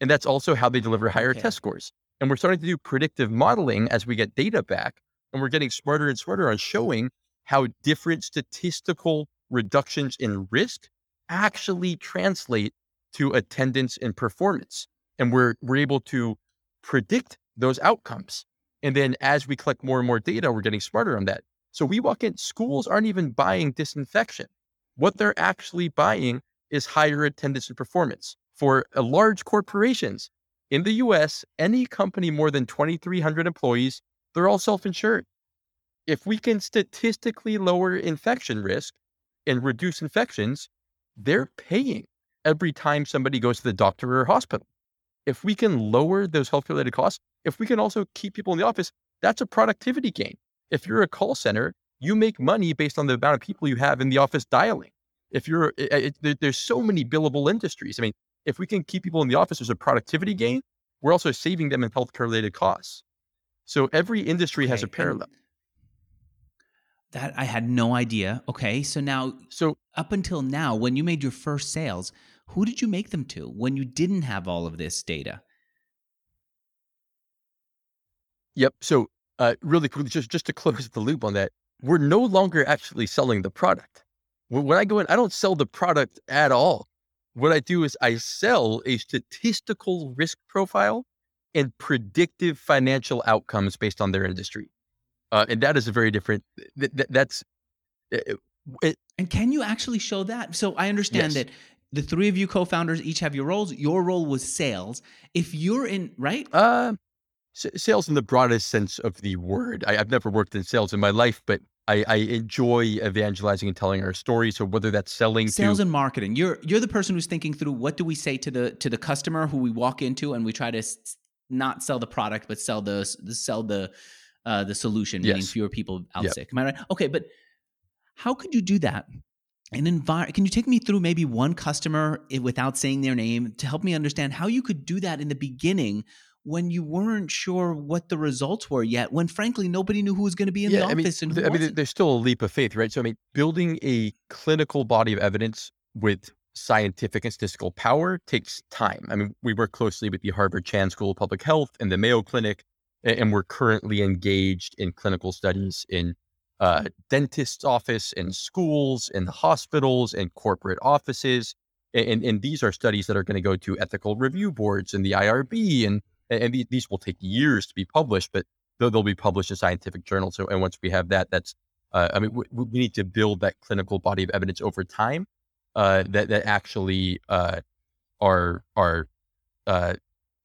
And that's also how they deliver higher Okay. test scores. And we're starting to do predictive modeling as we get data back. And we're getting smarter and smarter on showing how different statistical reductions in risk actually translate to attendance and performance. And we're, we're able to predict those outcomes. And then as we collect more and more data, we're getting smarter on that. So we walk in, schools aren't even buying disinfection. What they're actually buying is higher attendance and performance. For uh, large corporations in the US, any company more than 2,300 employees, they're all self insured. If we can statistically lower infection risk and reduce infections, they're paying every time somebody goes to the doctor or hospital. If we can lower those health related costs, if we can also keep people in the office, that's a productivity gain. If you're a call center, you make money based on the amount of people you have in the office dialing. If you're, it, it, there- there's so many billable industries. I mean, if we can keep people in the office, there's a productivity gain. We're also saving them in healthcare related costs. So every industry has a Okay, parallel. That I had no idea. Okay. So now So up until now, when you made your first sales, who did you make them to when you didn't have all of this data? Yep. So, uh, really quickly, just just to close the loop on that, we're no longer actually selling the product. When, when I go in, I don't sell the product at all. What I do is I sell a statistical risk profile and predictive financial outcomes based on their industry, uh, and that is a very different. Th- th- that's it, it, And can you actually show that? So I understand Yes. that the three of you co-founders each have your roles. Your role was sales. If you're in right, uh, s- sales in the broadest sense of the word. I, I've never worked in sales in my life, but I, I enjoy evangelizing and telling our story. So whether that's selling sales to and marketing. You're you're the person who's thinking through what do we say to the to the customer who we walk into and we try to s- not sell the product but sell the sell the uh, the solution, meaning Yes. fewer people out Yep. sick. Am I right? Okay, but how could you do that? An envir- Can you take me through maybe one customer without saying their name to help me understand how you could do that in the beginning when you weren't sure what the results were yet? When frankly nobody knew who was going to be in the I mean, office and who I mean, wasn't. there's still a leap of faith, right? So, I mean, building a clinical body of evidence with scientific and statistical power takes time. I mean, we work closely with the Harvard Chan School of Public Health and the Mayo Clinic, and we're currently engaged in clinical studies in uh, dentist's office, in schools, in hospitals, and corporate offices. And, and these are studies that are going to go to ethical review boards and the IRB, and and these- these will take years to be published, but they'll, they'll be published in scientific journals. So, and once we have that, that's, uh, I mean, we, we need to build that clinical body of evidence over time uh, that that actually uh, are are uh,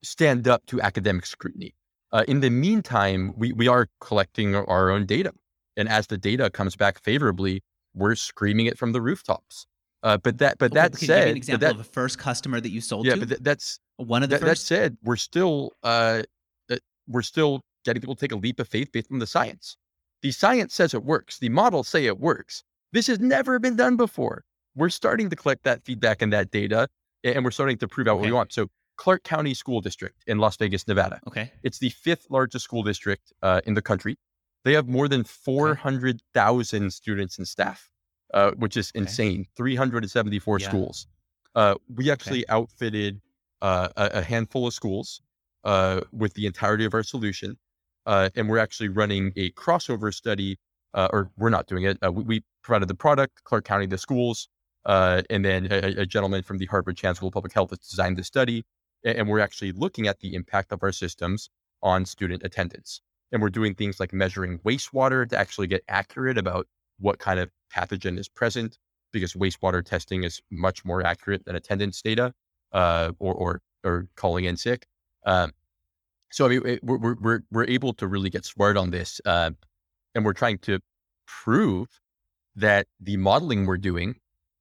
stand up to academic scrutiny. Uh, in the meantime, we we are collecting our own data, and as the data comes back favorably, we're screaming it from the rooftops. Uh, but that but Okay, that can you give me said, an example that, of a first customer that you sold yeah, to? but th- that's One of the that, that said, we're still uh, uh, we're still getting people to take a leap of faith based on the science. The science says it works. The models say it works. This has never been done before. We're starting to collect that feedback and that data, and we're starting to prove out what we want. So, Clark County School District in Las Vegas, Nevada. Okay. It's the fifth largest school district uh, in the country. They have more than 400,000 students and staff, uh, which is Okay. insane. 374 Yeah. schools. Uh, we actually outfitted uh, a, a handful of schools uh, with the entirety of our solution. Uh, and we're actually running a crossover study, uh, or we're not doing it. Uh, we, we provided the product, Clark County, the schools, uh, and then a, a gentleman from the Harvard Chan School of Public Health has designed the study. And we're actually looking at the impact of our systems on student attendance. And we're doing things like measuring wastewater to actually get accurate about what kind of pathogen is present, because wastewater testing is much more accurate than attendance data uh, or, or, or calling in sick. Um, so I mean, it- we're, we're, we're, able to really get smart on this. Uh, and we're trying to prove that the modeling we're doing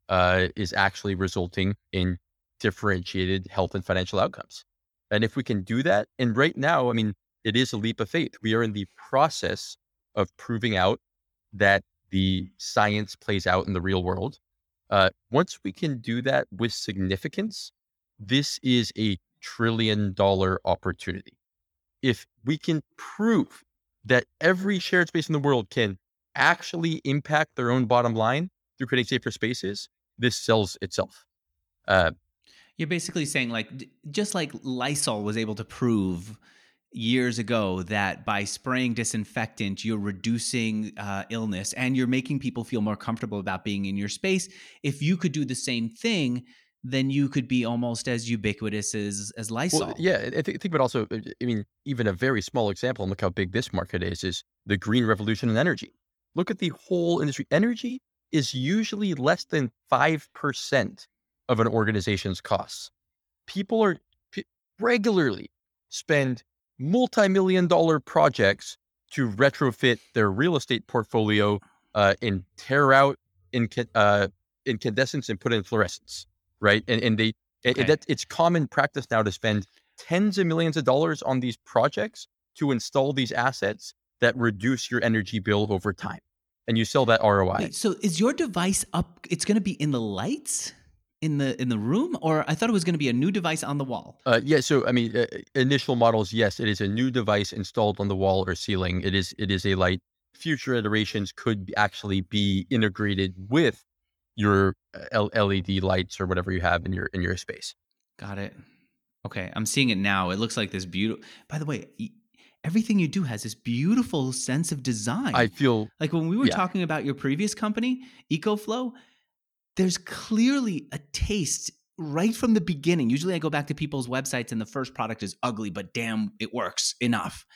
uh, is actually resulting in differentiated health and financial outcomes. And if we can do that, and right now, I mean, it is a leap of faith. We are in the process of proving out that the science plays out in the real world. Uh, once we can do that with significance, this is a trillion dollar opportunity. If we can prove that every shared space in the world can actually impact their own bottom line through creating safer spaces, this sells itself. Uh, You're basically saying like just like Lysol was able to prove years ago that by spraying disinfectant you're reducing uh, illness and you're making people feel more comfortable about being in your space. If you could do the same thing, then you could be almost as ubiquitous as as Lysol. Well, yeah, I think, think about also, uh, I mean, even a very small example, and look how big this market is, is the green revolution in energy. Look at the whole industry. Energy is usually less than 5% of an organization's costs. People are p- regularly spend multi-million dollar projects to retrofit their real estate portfolio uh, and tear out inca- uh, incandescents and put in fluorescence, right? And, and they, and Okay. that it's common practice now to spend tens of millions of dollars on these projects to install these assets that reduce your energy bill over time. And you sell that ROI. Wait, so is your device up? It's going to be in the lights in the in the room, or I thought it was going to be a new device on the wall. Uh, yeah, so I mean, uh, initial models, yes, it is a new device installed on the wall or ceiling. It is it is a light. Future iterations could actually be integrated with your uh, L- LED lights or whatever you have in your in your space. Got it. Okay, I'm seeing it now. It looks like this beautiful. By the way, everything you do has this beautiful sense of design. I feel like when we were yeah. talking about your previous company, EcoFlow, there's clearly a taste right from the beginning. Usually I go back to people's websites and the first product is ugly, but damn, it works enough.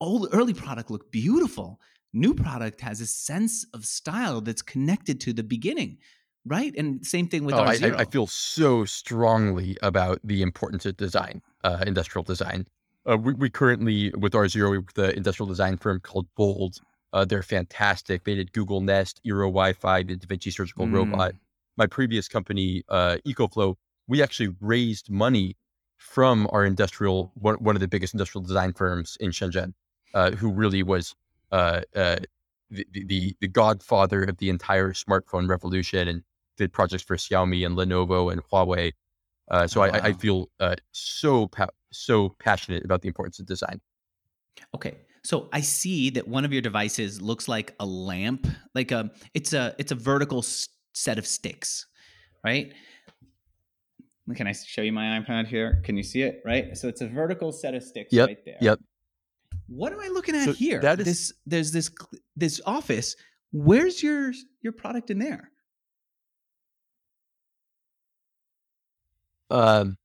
Old early product looked beautiful. New product has a sense of style that's connected to the beginning, right? And same thing with oh, I. I, feel so strongly about the importance of design, uh, industrial design. Uh, we, we currently with R-Zero, we with the industrial design firm called Bould. Uh, they're fantastic. They did Google Nest, Eero Wi-Fi, the Da Vinci surgical Mm. robot. My previous company, uh, EcoFlow, we actually raised money from our industrial one, one of the biggest industrial design firms in Shenzhen, uh, who really was uh, uh, the, the the godfather of the entire smartphone revolution and did projects for Xiaomi and Lenovo and Huawei. Uh, so Oh, I, I- I feel uh, so pa- so passionate about the importance of design. Okay. So I see that one of your devices looks like a lamp, like a it's a it's a vertical s- set of sticks, right? Can I show you my iPad here? Can you see it? Right. So it's a vertical set of sticks Yep, right there. yep. What am I looking at So here? that is- this there's this this office. Where's your your product in there? Um,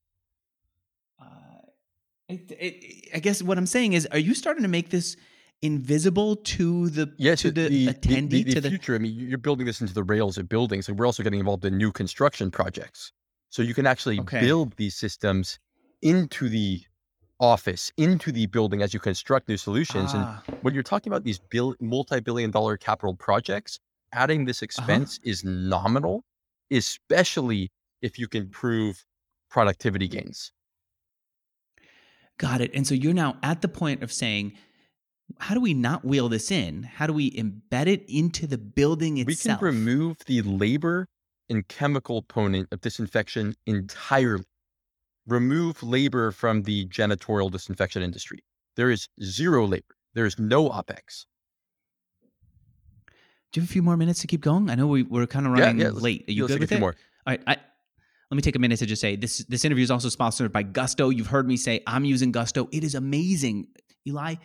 it, it, I guess what I'm saying is, are you starting to make this invisible to the yeah, to the, the, attendee the, the, to the future. I mean, you're building this into the rails of buildings, and we're also getting involved in new construction projects. So you can actually Okay. build these systems into the office, into the building as you construct new solutions. And Ah, when you're talking about these bill, multi-billion dollar capital projects, adding Uh-huh. this expense is nominal especially if you can prove productivity gains. Got it. And so you're now at the point of saying, how do we not wheel this in? How do we embed it into the building itself? We can remove the labor and chemical component of disinfection entirely. Remove labor from the janitorial disinfection industry. There is zero labor. There is no OPEX. Do you have a few more minutes to keep going? I know we, we're kind of running yeah, yeah, late. Are you good with it? More. All right. I, let me take a minute to just say this this interview is also sponsored by Gusto. You've heard me say I'm using Gusto. It is amazing. Eli,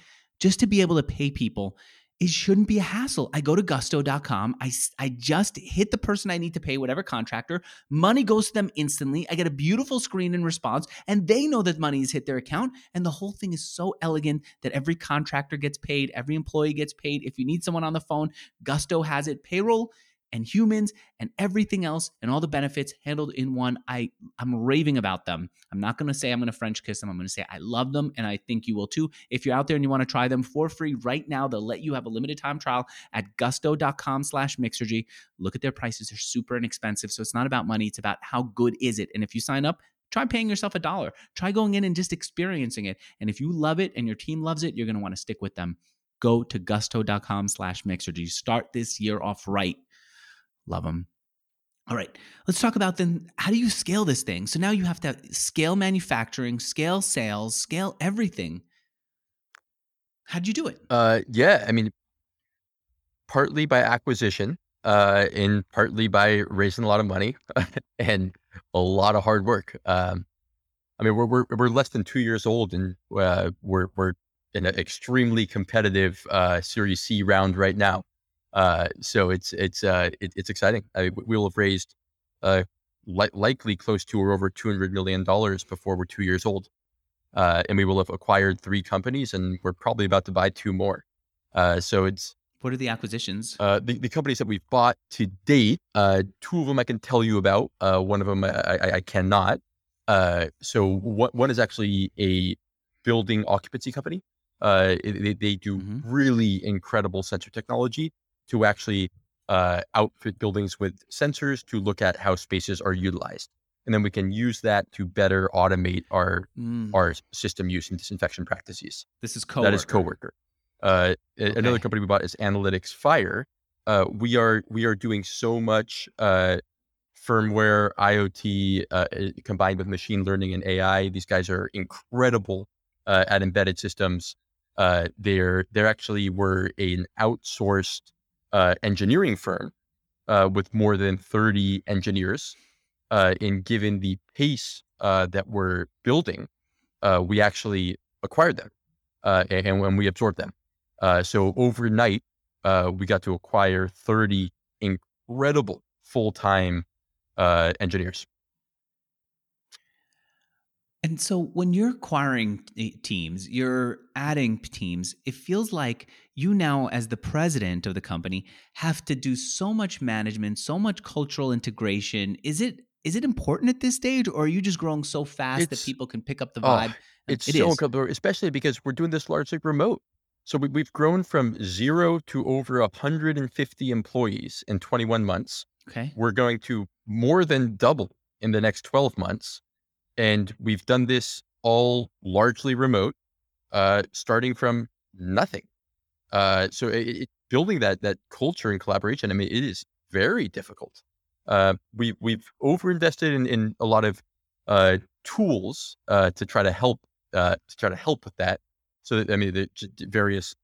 just to be able to pay people, it shouldn't be a hassle. I go to gusto.com. I, I just hit the person I need to pay, whatever contractor. Money goes to them instantly. I get a beautiful screen in response, and they know that money has hit their account. And the whole thing is so elegant that every contractor gets paid, every employee gets paid. If you need someone on the phone, Gusto has it. Payroll and humans and everything else and all the benefits handled in one. I I'm raving about them. I'm not going to say I'm going to French kiss them. I'm going to say I love them and I think you will too. If you're out there and you want to try them for free right now, they'll let you have a limited time trial at gusto.com/mixergy. Look at their prices; they're super inexpensive. So it's not about money; it's about how good is it. And if you sign up, try paying yourself a dollar. Try going in and just experiencing it. And if you love it and your team loves it, you're going to want to stick with them. Go to gusto.com slash mixergy. Start this year off right. Love them. All right, let's talk about then how do you scale this thing? So now you have to scale manufacturing, scale sales, scale everything. How'd you do it? Uh, yeah, I mean, partly by acquisition, uh, and partly by raising a lot of money and a lot of hard work. Um, I mean, we're, we're we're less than two years old, and uh, we're we're in an extremely competitive uh, Series C round right now. Uh, so it's it's uh, it, it's exciting. I we will have raised uh, li- likely close to or over two hundred million dollars before we're two years old, uh, and we will have acquired three companies, and we're probably about to buy two more. Uh, so it's what are the acquisitions? Uh, the, the companies that we've bought to date, uh, two of them I can tell you about. Uh, one of them I, I, I cannot. Uh, so one, one is actually a building occupancy company. Uh, they, they do mm-hmm. really incredible sensor technology to actually uh, outfit buildings with sensors to look at how spaces are utilized. And then we can use that to better automate our mm. our system use and disinfection practices. This is CoWorkr. That is CoWorkr. Uh, okay. Another company we bought is Analytics Fire. Uh, we are we are doing so much uh, firmware, IoT uh, combined with machine learning and AI. These guys are incredible uh, at embedded systems. Uh, they're they're actually were an outsourced uh, engineering firm uh, with more than 30 engineers. Uh, and given the pace uh, that we're building, uh, we actually acquired them uh, and when we absorbed them. so overnight, we got to acquire 30 incredible full time engineers. And so when you're acquiring teams, you're adding teams, it feels like you now, as the president of the company, have to do so much management, so much cultural integration. Is it is it important at this stage, or are you just growing so fast it's, that people can pick up the oh, vibe? Oh, it's it so incredible, especially because we're doing this largely remote. So we, we've grown from zero to over 150 employees in 21 months. Okay. We're going to more than double in the next 12 months and we've done this all largely remote, uh, starting from nothing. Uh, so it, it, building that that culture and collaboration, I mean, it is very difficult. Uh, we we've overinvested in, in a lot of uh, tools uh, to try to help uh, to try to help with that. So that, I mean, the various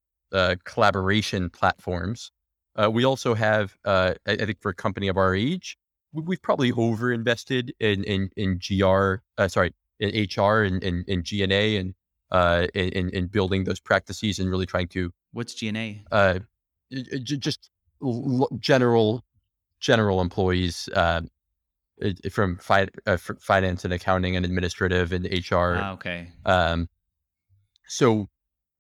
collaboration platforms. we also have, I, I think, for a company of our age, we've probably overinvested in in in gr uh, sorry in hr and in, in, G&A and uh in in building those practices and really trying to what's G&A uh just general general employees uh, from fi- uh, finance and accounting and administrative and hr ah, okay. um so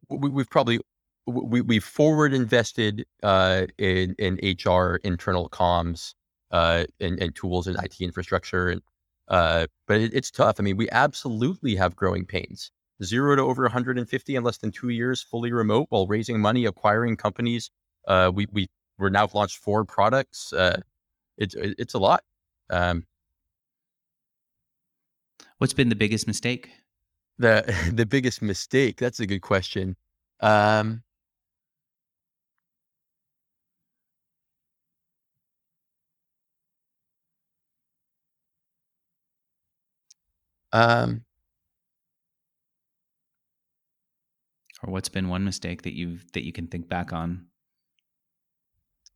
we, we've probably we, we've forward invested uh, in, in HR internal comms uh, and, and, tools and IT infrastructure. And, uh, but it, it's tough. I mean, we absolutely have growing pains. Zero to over 150 in less than two years, fully remote while raising money, acquiring companies. Uh, we we we're now launched four products. Uh, it's it's a lot. Um, What's been the biggest mistake? the the biggest mistake. That's a good question. Um, um, Or what's been one mistake that you've that you can think back on?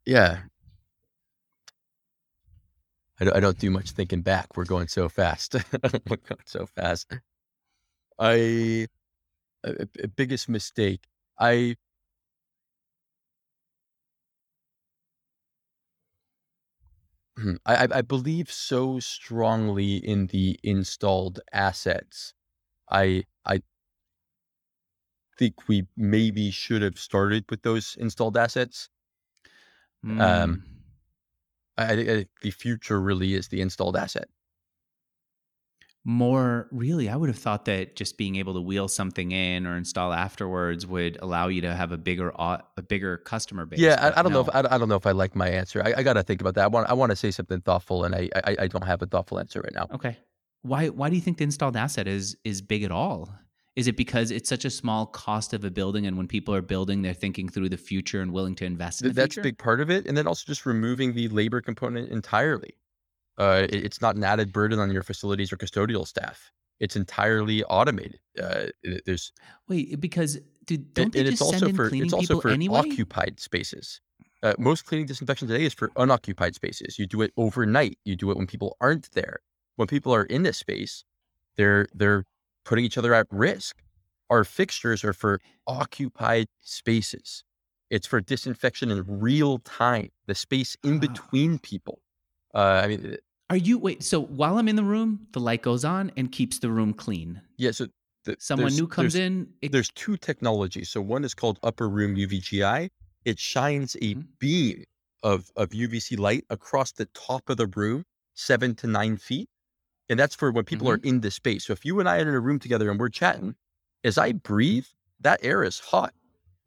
yeah. I don't, I don't do much thinking back. We're going so fast. We're going so fast. I a, a biggest mistake. I I, I- I believe so strongly in the installed assets. I I think we maybe should have started with those installed assets. Um, Mm. I, I I think the future really is the installed asset. More really i would have thought that just being able to wheel something in or install afterwards would allow you to have a bigger a bigger customer base Yeah, I, I don't know if. I, I don't know if I like my answer. I, I got to think about that. I want I want to say something thoughtful, and I, I I don't have a thoughtful answer right now. okay why why do you think the installed asset is is big at all is it because it's such a small cost of a building and when people are building they're thinking through the future and willing to invest in Th- that's a big part of it, and then also just removing the labor component entirely. Uh, it- it's not an added burden on your facilities or custodial staff. It's entirely automated. Uh, there's wait because dude don't they and just it's send also in for cleaning it's also people for anyway occupied spaces. Uh, most cleaning disinfection today is for unoccupied spaces. You do it overnight. You do it when people aren't there. When people are in a space, they're they're putting each other at risk. Our fixtures are for occupied spaces. It's for disinfection in real time. The space in between people. Uh, I mean, are you wait so while i'm in the room the light goes on and keeps the room clean yeah. So the, someone new comes there's- in it, there's two technologies. So one is called upper room UVGI. It shines a Mhm. beam of, of UVC light across the top of the room, seven to nine feet. And that's for when people are in the space. So if you and I are in a room together and we're chatting, as I breathe, that air is hot.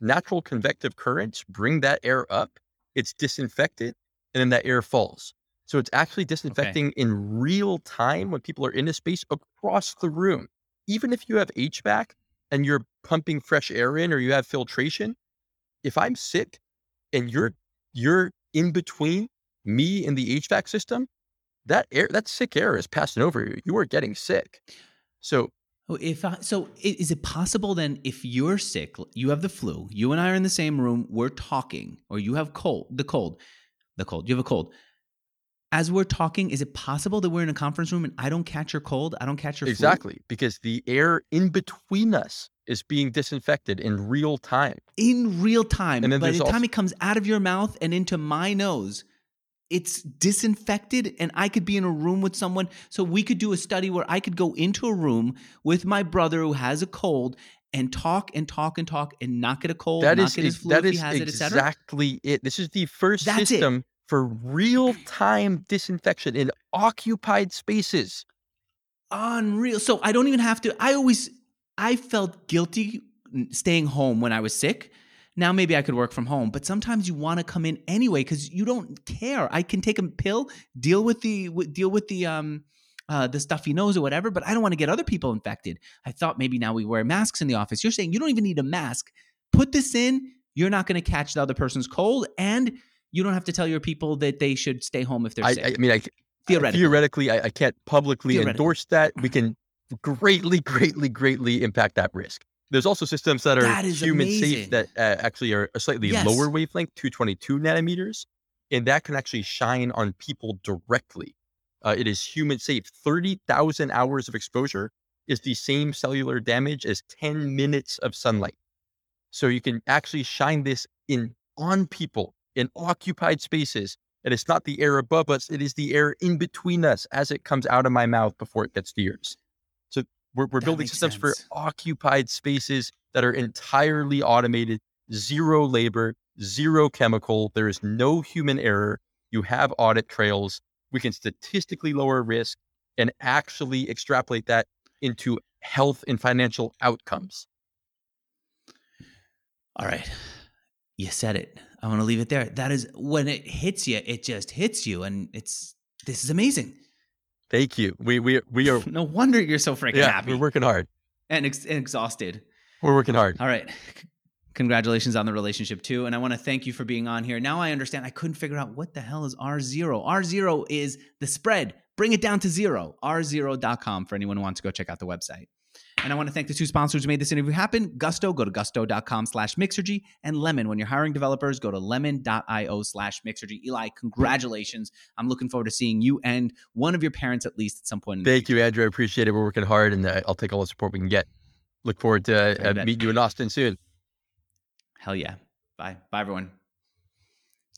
Natural convective currents bring that air up. It's disinfected, and then that air falls. So it's actually disinfecting in real time when people are in a space across the room. Even if you have HVAC and you're pumping fresh air in or you have filtration, if I'm sick and you're you're in between me and the HVAC system, that air that sick air is passing over you. You are getting sick. So Oh, if I, so, is it possible then if you're sick, you have the flu, you and I are in the same room, we're talking, or you have cold, the cold, the cold, you have a cold. As we're talking, is it possible that we're in a conference room and I don't catch your cold, I don't catch your flu? exactly because the air in between us is being disinfected in real time. in real time. And then By the time it comes out of your mouth and into my nose, it's disinfected, and I could be in a room with someone. So we could do a study where I could go into a room with my brother who has a cold and talk and talk and talk and not get a cold, That not is get his flu that if he has it, exactly it. This is the first That's system for real time disinfection in occupied spaces. Unreal. So I don't even have to. I always, I felt guilty staying home when I was sick. Now maybe I could work from home, but sometimes you want to come in anyway because you don't care. I can take a pill, deal with the deal with the um uh, the stuffy nose or whatever, but I don't want to get other people infected. I thought maybe now we wear masks in the office. You're saying you don't even need a mask. Put this in. You're not going to catch the other person's cold, and you don't have to tell your people that they should stay home if they're I, sick. I mean, I, theoretically, theoretically, I, I can't publicly endorse that. We can greatly, greatly, greatly impact that risk. There's also systems that are That human amazing. safe that uh, actually are a slightly Yes. lower wavelength, 222 nanometers, and that can actually shine on people directly. Uh, it is human safe. 30,000 hours of exposure is the same cellular damage as 10 minutes of sunlight. So you can actually shine this in on people in occupied spaces. And it's not the air above us, it is the air in between us as it comes out of my mouth before it gets to yours. So we're, we're building systems for occupied spaces that are entirely automated, zero labor, zero chemical. There is no human error. You have audit trails. We can statistically lower risk and actually extrapolate that into health and financial outcomes. All right. You said it. I want to leave it there. That is when it hits you, it just hits you. And it's This is amazing. Thank you. We we we are. no wonder you're so freaking yeah, happy. We're working hard. And, ex- and exhausted. We're working hard. All right. Congratulations on the relationship too. And I want to thank you for being on here. Now I understand I couldn't figure out what the hell is R0. R0 is the spread. Bring it down to zero. R0.com for anyone who wants to go check out the website. And I want to thank the two sponsors who made this interview happen. Gusto, go to gusto.com slash Mixergy. And Lemon, when you're hiring developers, go to lemon.io slash Mixergy. Eli, congratulations. I'm looking forward to seeing you and one of your parents at least at some point. Thank you, Andrew. I appreciate it. We're working hard and uh, I'll take all the support we can get. Look forward to uh, meeting you in Austin soon. Hell yeah. Bye. Bye, everyone.